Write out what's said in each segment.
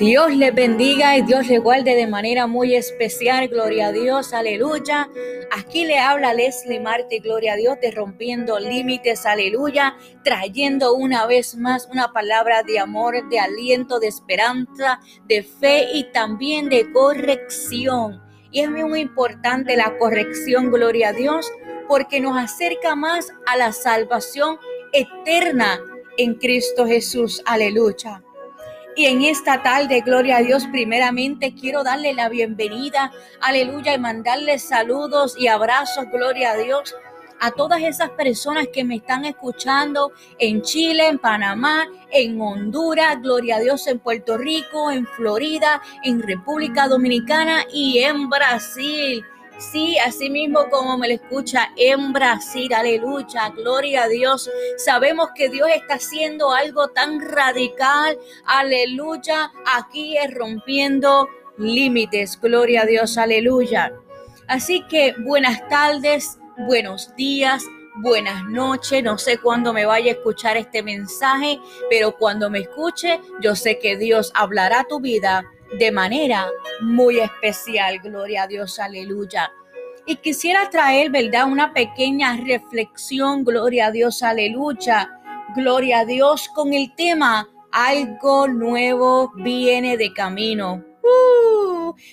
Dios les bendiga y Dios les guarde de manera muy especial. Gloria a Dios, aleluya. Aquí le habla Leslie Marte, gloria a Dios, de rompiendo límites, aleluya, trayendo una vez más una palabra de amor, de aliento, de esperanza, de fe y también de corrección. Y es muy importante la corrección, gloria a Dios, porque nos acerca más a la salvación eterna en Cristo Jesús, aleluya. Y en esta tarde, gloria a Dios, primeramente quiero darle la bienvenida, aleluya, y mandarle saludos y abrazos, gloria a Dios, a todas esas personas que me están escuchando en Chile, en Panamá, en Honduras, gloria a Dios, en Puerto Rico, en Florida, en República Dominicana y en Brasil. Sí, así mismo como me lo escucha en Brasil, aleluya, gloria a Dios. Sabemos que Dios está haciendo algo tan radical, aleluya, aquí es rompiendo límites, gloria a Dios, aleluya. Así que buenas tardes, buenos días, buenas noches. No sé cuándo me vaya a escuchar este mensaje, pero cuando me escuche, yo sé que Dios hablará tu vida de manera muy especial. Gloria a Dios, aleluya. Y quisiera traer, ¿verdad? Una pequeña reflexión, gloria a Dios, aleluya. Gloria a Dios con el tema, algo nuevo viene de camino.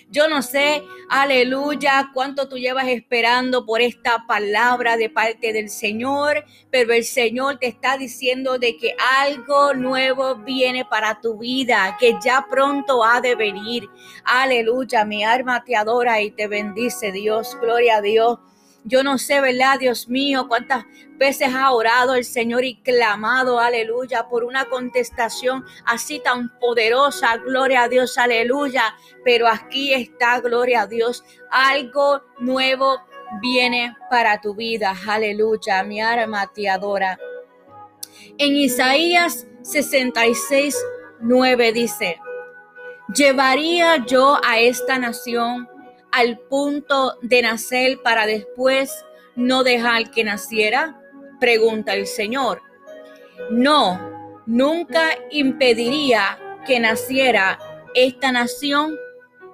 Yo no sé, aleluya, cuánto tú llevas esperando por esta palabra de parte del Señor, pero el Señor te está diciendo de que algo nuevo viene para tu vida, que ya pronto ha de venir. Aleluya, mi alma te adora y te bendice Dios, gloria a Dios. Yo no sé, ¿verdad, Dios mío, cuántas veces ha orado el Señor y clamado, aleluya, por una contestación así tan poderosa, gloria a Dios, aleluya. Pero aquí está, gloria a Dios, algo nuevo viene para tu vida, aleluya, mi alma te adora. En Isaías 66, 9 dice, llevaría yo a esta nación al punto de nacer para después no dejar que naciera? Pregunta el Señor. No, nunca impediría que naciera esta nación,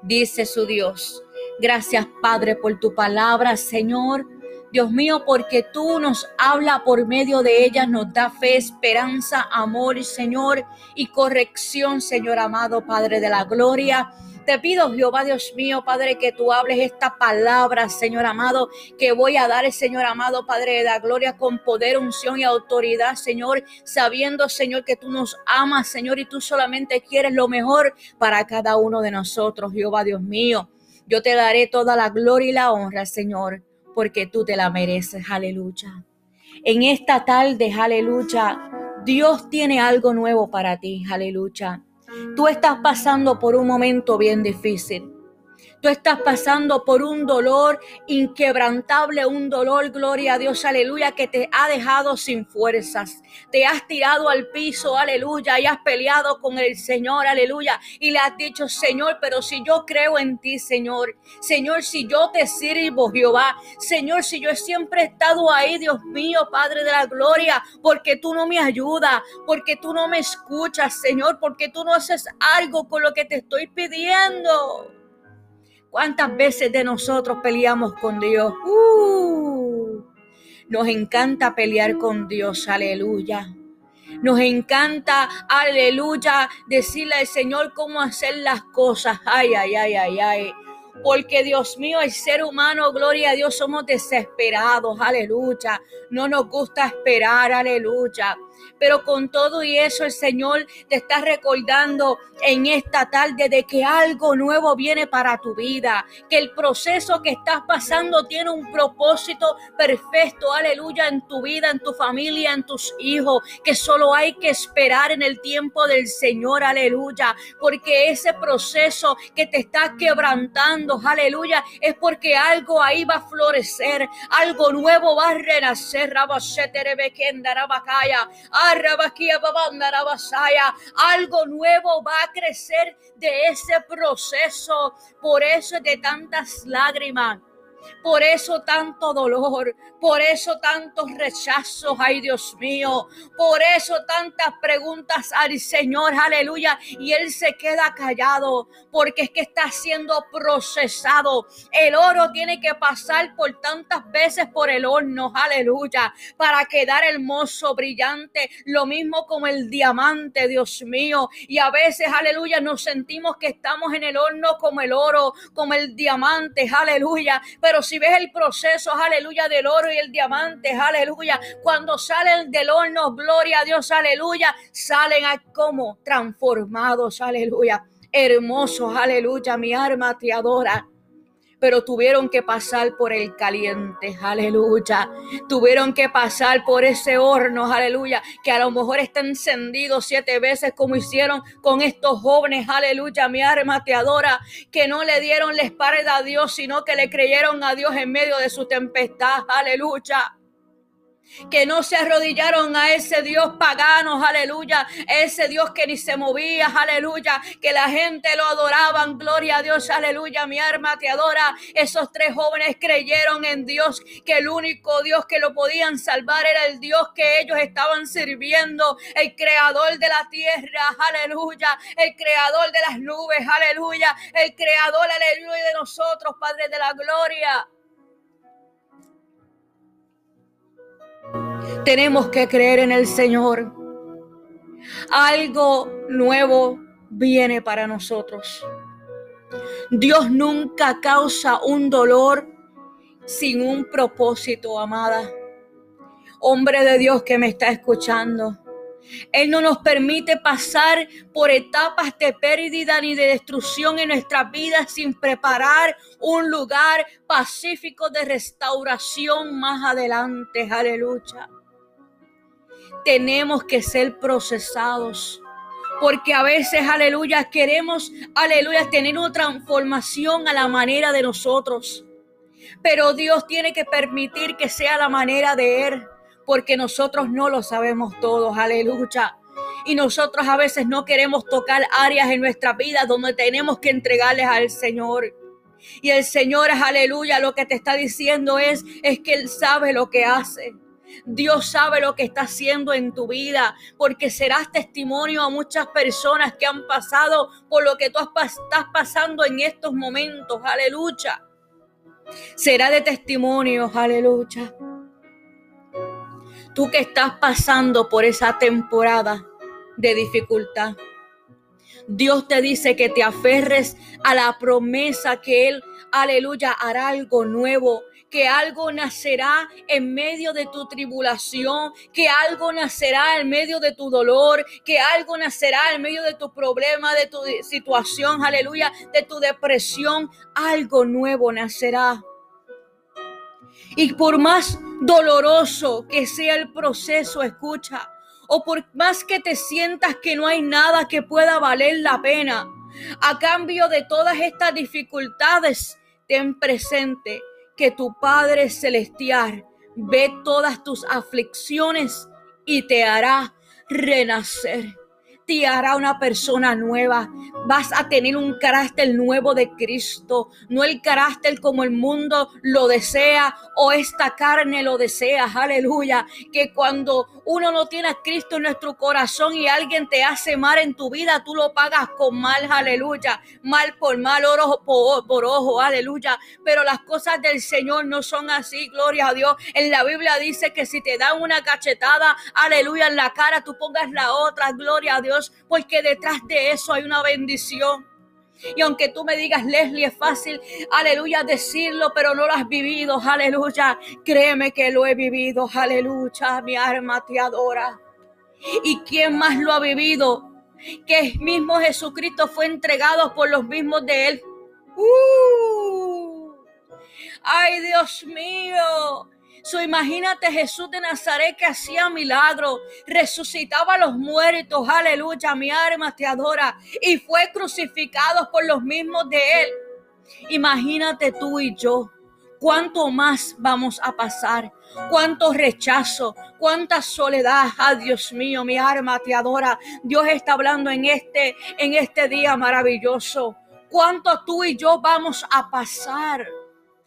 dice su Dios. Gracias Padre por tu palabra, Señor. Dios mío, porque tú nos habla por medio de ellas, nos da fe, esperanza, amor, Señor, y corrección, Señor amado, Padre de la gloria. Te pido, Jehová Dios mío, Padre, que tú hables esta palabra, Señor amado, que voy a dar, Señor amado, Padre de la gloria, con poder, unción y autoridad, Señor, sabiendo, Señor, que tú nos amas, Señor, y tú solamente quieres lo mejor para cada uno de nosotros, Jehová Dios mío. Yo te daré toda la gloria y la honra, Señor, porque tú te la mereces, aleluya. En esta tarde, aleluya, Dios tiene algo nuevo para ti, aleluya. Tú estás pasando por un momento bien difícil. Tú estás pasando por un dolor inquebrantable, un dolor, gloria a Dios, aleluya, que te ha dejado sin fuerzas. Te has tirado al piso, aleluya, y has peleado con el Señor, aleluya, y le has dicho, Señor, pero si yo creo en ti, Señor, Señor, si yo te sirvo, Jehová, Señor, si yo siempre he estado ahí, Dios mío, Padre de la gloria, porque tú no me ayudas, porque tú no me escuchas, Señor, porque tú no haces algo con lo que te estoy pidiendo. ¿Cuántas veces de nosotros peleamos con Dios? Uh, nos encanta pelear con Dios, aleluya. Nos encanta, aleluya, decirle al Señor cómo hacer las cosas. Ay, ay, ay, ay, ay. Porque Dios mío, el ser humano, gloria a Dios, somos desesperados, aleluya. No nos gusta esperar, aleluya. Pero con todo y eso el Señor te está recordando en esta tarde de que algo nuevo viene para tu vida, que el proceso que estás pasando tiene un propósito perfecto, aleluya, en tu vida, en tu familia, en tus hijos, que solo hay que esperar en el tiempo del Señor, aleluya, porque ese proceso que te está quebrantando, aleluya, es porque algo ahí va a florecer, algo nuevo va a renacer, algo nuevo va a crecer de ese proceso. Por eso es de tantas lágrimas. Por eso tanto dolor, por eso tantos rechazos, ay Dios mío, por eso tantas preguntas al Señor, aleluya, y Él se queda callado porque es que está siendo procesado. El oro tiene que pasar por tantas veces por el horno, aleluya, para quedar hermoso, brillante, lo mismo como el diamante, Dios mío, y a veces, aleluya, nos sentimos que estamos en el horno como el oro, como el diamante, aleluya, pero si ves el proceso, aleluya, del oro y el diamante, aleluya, cuando salen del horno, gloria a Dios, aleluya, salen como transformados, aleluya, hermosos, aleluya, mi alma te adora pero tuvieron que pasar por el caliente, aleluya. Tuvieron que pasar por ese horno, aleluya, que a lo mejor está encendido siete veces como hicieron con estos jóvenes, aleluya. Mi alma te adora, que no le dieron la espalda a Dios, sino que le creyeron a Dios en medio de su tempestad, aleluya que no se arrodillaron a ese Dios pagano, aleluya, ese Dios que ni se movía, aleluya, que la gente lo adoraban, gloria a Dios, aleluya, mi alma te adora. Esos tres jóvenes creyeron en Dios, que el único Dios que lo podían salvar era el Dios que ellos estaban sirviendo, el creador de la tierra, aleluya, el creador de las nubes, aleluya, el creador, aleluya, de nosotros, Padre de la gloria. Tenemos que creer en el Señor. Algo nuevo viene para nosotros. Dios nunca causa un dolor sin un propósito, amada. Hombre de Dios que me está escuchando. Él no nos permite pasar por etapas de pérdida ni de destrucción en nuestra vida sin preparar un lugar pacífico de restauración más adelante. Aleluya tenemos que ser procesados. Porque a veces, aleluya, queremos, aleluya, tener una transformación a la manera de nosotros. Pero Dios tiene que permitir que sea la manera de Él. Porque nosotros no lo sabemos todos, aleluya. Y nosotros a veces no queremos tocar áreas en nuestra vida donde tenemos que entregarles al Señor. Y el Señor, aleluya, lo que te está diciendo es, es que Él sabe lo que hace. Dios sabe lo que está haciendo en tu vida, porque serás testimonio a muchas personas que han pasado por lo que tú estás pasando en estos momentos. Aleluya. Será de testimonio. Aleluya. Tú que estás pasando por esa temporada de dificultad. Dios te dice que te aferres a la promesa que Él, aleluya, hará algo nuevo que algo nacerá en medio de tu tribulación, que algo nacerá en medio de tu dolor, que algo nacerá en medio de tu problema, de tu situación, aleluya, de tu depresión, algo nuevo nacerá. Y por más doloroso que sea el proceso, escucha, o por más que te sientas que no hay nada que pueda valer la pena, a cambio de todas estas dificultades, ten presente que tu Padre Celestial ve todas tus aflicciones y te hará renacer te hará una persona nueva. Vas a tener un carácter nuevo de Cristo, no el carácter como el mundo lo desea o esta carne lo desea. Aleluya. Que cuando uno no tiene a Cristo en nuestro corazón y alguien te hace mal en tu vida, tú lo pagas con mal. Aleluya. Mal por mal, ojo por, por ojo. Aleluya. Pero las cosas del Señor no son así. Gloria a Dios. En la Biblia dice que si te dan una cachetada, aleluya, en la cara, tú pongas la otra. Gloria a Dios porque detrás de eso hay una bendición. Y aunque tú me digas, Leslie, es fácil, aleluya, decirlo, pero no lo has vivido, aleluya. Créeme que lo he vivido, aleluya. Mi alma te adora. ¿Y quién más lo ha vivido? Que el mismo Jesucristo fue entregado por los mismos de él. ¡Uh! Ay, Dios mío. So, imagínate Jesús de Nazaret que hacía milagros, resucitaba a los muertos, aleluya, mi alma te adora, y fue crucificado por los mismos de él. Imagínate tú y yo, cuánto más vamos a pasar, cuánto rechazo, cuánta soledad. Ah, Dios mío, mi alma te adora. Dios está hablando en este, en este día maravilloso. Cuánto tú y yo vamos a pasar.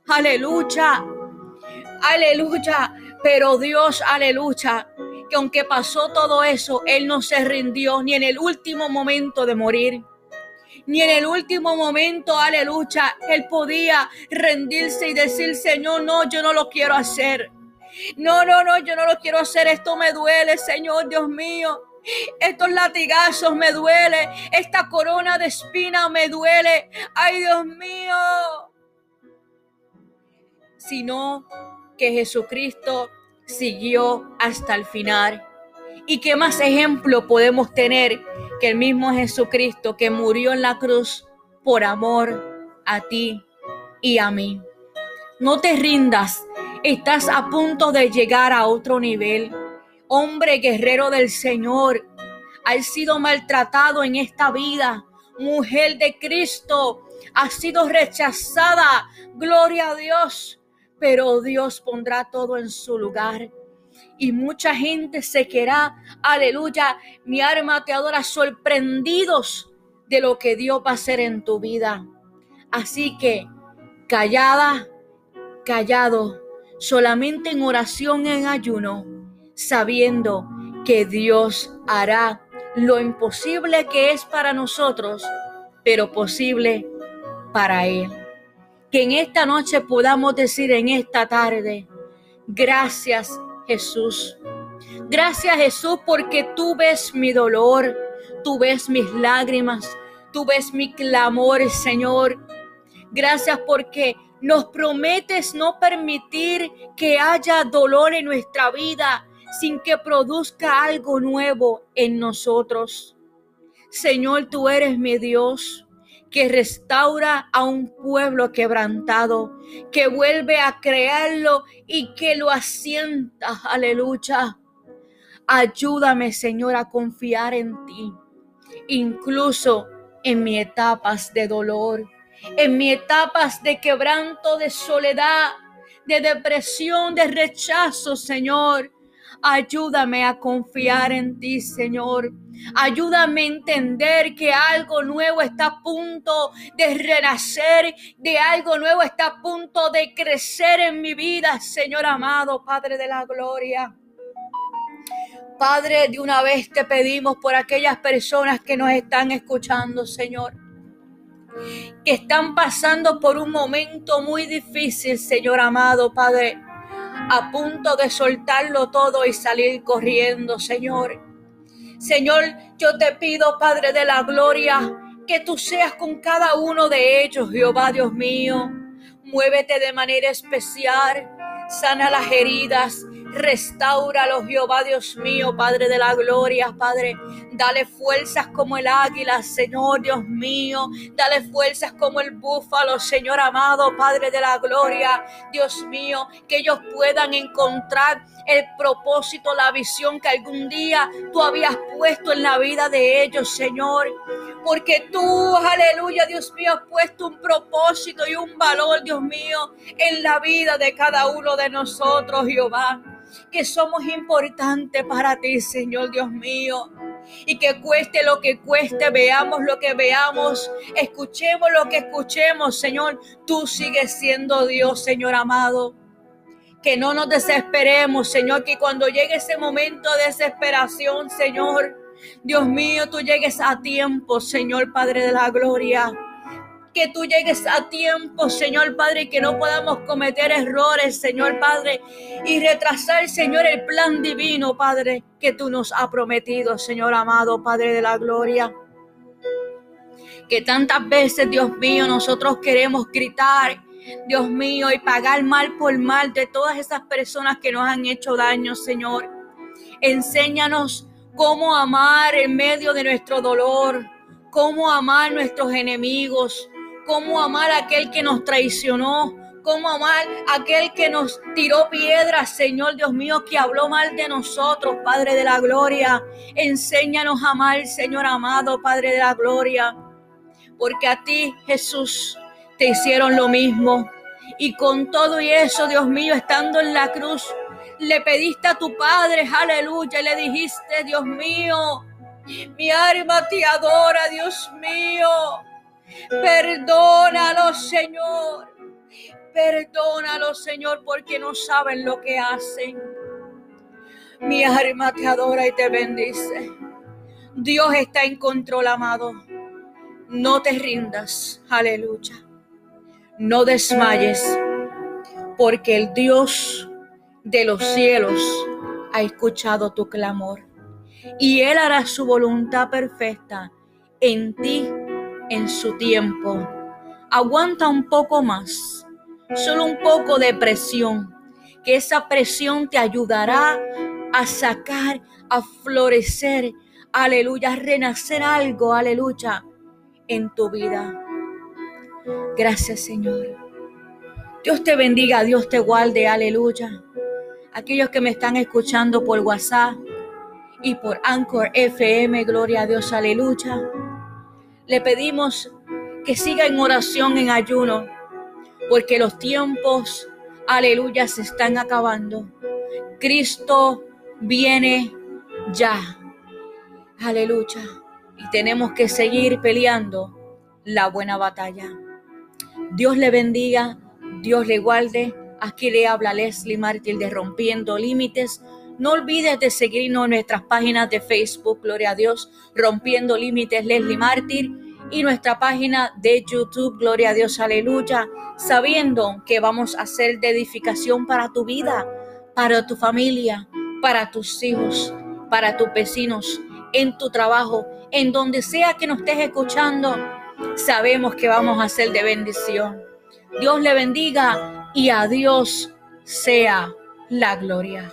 aleluya, aleluya, pero Dios, aleluya, que aunque pasó todo eso, Él no se rindió ni en el último momento de morir. Ni en el último momento, aleluya, Él podía rendirse y decir, Señor, no, yo no lo quiero hacer. No, no, no, yo no lo quiero hacer. Esto me duele, Señor Dios mío. Estos latigazos me duele. Esta corona de espina me duele. Ay, Dios mío. Sino que Jesucristo siguió hasta el final. ¿Y qué más ejemplo podemos tener que el mismo Jesucristo que murió en la cruz por amor a ti y a mí? No te rindas, estás a punto de llegar a otro nivel. Hombre guerrero del Señor, has sido maltratado en esta vida. Mujer de Cristo, has sido rechazada. Gloria a Dios pero Dios pondrá todo en su lugar. Y mucha gente se querrá, aleluya, mi alma te adora, sorprendidos de lo que Dios va a hacer en tu vida. Así que, callada, callado, solamente en oración, en ayuno, sabiendo que Dios hará lo imposible que es para nosotros, pero posible para Él que en esta noche podamos decir en esta tarde, gracias Jesús. Gracias Jesús porque tú ves mi dolor, tú ves mis lágrimas, tú ves mi clamor, Señor. Gracias porque nos prometes no permitir que haya dolor en nuestra vida sin que produzca algo nuevo en nosotros. Señor, tú eres mi Dios que restaura a un pueblo quebrantado, que vuelve a crearlo y que lo asienta. Aleluya. Ayúdame, Señor, a confiar en ti, incluso en mis etapas de dolor, en mis etapas de quebranto, de soledad, de depresión, de rechazo, Señor. Ayúdame a confiar en ti, Señor. Ayúdame a entender que algo nuevo está a punto de renacer, de algo nuevo está a punto de crecer en mi vida, Señor amado, Padre de la Gloria. Padre, de una vez te pedimos por aquellas personas que nos están escuchando, Señor, que están pasando por un momento muy difícil, Señor amado, Padre a punto de soltarlo todo y salir corriendo, Señor. Señor, yo te pido, Padre de la Gloria, que tú seas con cada uno de ellos, Jehová Dios mío. Muévete de manera especial, sana las heridas, Restáuralo, Jehová Dios mío, Padre de la gloria, Padre. Dale fuerzas como el águila, Señor Dios mío. Dale fuerzas como el búfalo, Señor amado, Padre de la gloria. Dios mío, que ellos puedan encontrar el propósito, la visión que algún día tú habías puesto en la vida de ellos, Señor. Porque tú, aleluya, Dios mío, has puesto un propósito y un valor, Dios mío, en la vida de cada uno de nosotros, Jehová que somos importantes para ti, Señor Dios mío. Y que cueste lo que cueste, veamos lo que veamos, escuchemos lo que escuchemos, Señor. Tú sigues siendo Dios, Señor amado. Que no nos desesperemos, Señor, que cuando llegue ese momento de desesperación, Señor, Dios mío, tú llegues a tiempo, Señor Padre de la Gloria que tú llegues a tiempo, Señor Padre, y que no podamos cometer errores, Señor Padre, y retrasar, Señor, el plan divino, Padre, que tú nos has prometido, Señor amado, Padre de la gloria. Que tantas veces, Dios mío, nosotros queremos gritar, Dios mío, y pagar mal por mal de todas esas personas que nos han hecho daño, Señor. Enséñanos cómo amar en medio de nuestro dolor, cómo amar nuestros enemigos, cómo amar a aquel que nos traicionó, cómo amar a aquel que nos tiró piedras, Señor Dios mío, que habló mal de nosotros, Padre de la Gloria. Enséñanos a amar, Señor amado, Padre de la Gloria, porque a ti, Jesús, te hicieron lo mismo. Y con todo y eso, Dios mío, estando en la cruz, le pediste a tu Padre, aleluya, y le dijiste, Dios mío, mi alma te adora, Dios mío. Perdónalo, Señor. Perdónalo, Señor, porque no saben lo que hacen. Mi alma te adora y te bendice. Dios está en control, amado. No te rindas. Aleluya. No desmayes, porque el Dios de los cielos ha escuchado tu clamor. Y Él hará su voluntad perfecta en ti en su tiempo. Aguanta un poco más, solo un poco de presión, que esa presión te ayudará a sacar, a florecer, aleluya, a renacer algo, aleluya, en tu vida. Gracias Señor. Dios te bendiga, Dios te guarde, aleluya. Aquellos que me están escuchando por WhatsApp y por Anchor FM, gloria a Dios, aleluya. Le pedimos que siga en oración, en ayuno, porque los tiempos, aleluya, se están acabando. Cristo viene ya. Aleluya. Y tenemos que seguir peleando la buena batalla. Dios le bendiga, Dios le guarde. Aquí le habla Leslie Martín de Rompiendo Límites. No olvides de seguirnos en nuestras páginas de Facebook, Gloria a Dios, Rompiendo Límites, Leslie Mártir, y nuestra página de YouTube, Gloria a Dios, Aleluya, sabiendo que vamos a ser de edificación para tu vida, para tu familia, para tus hijos, para tus vecinos, en tu trabajo, en donde sea que nos estés escuchando, sabemos que vamos a ser de bendición. Dios le bendiga y a Dios sea la gloria.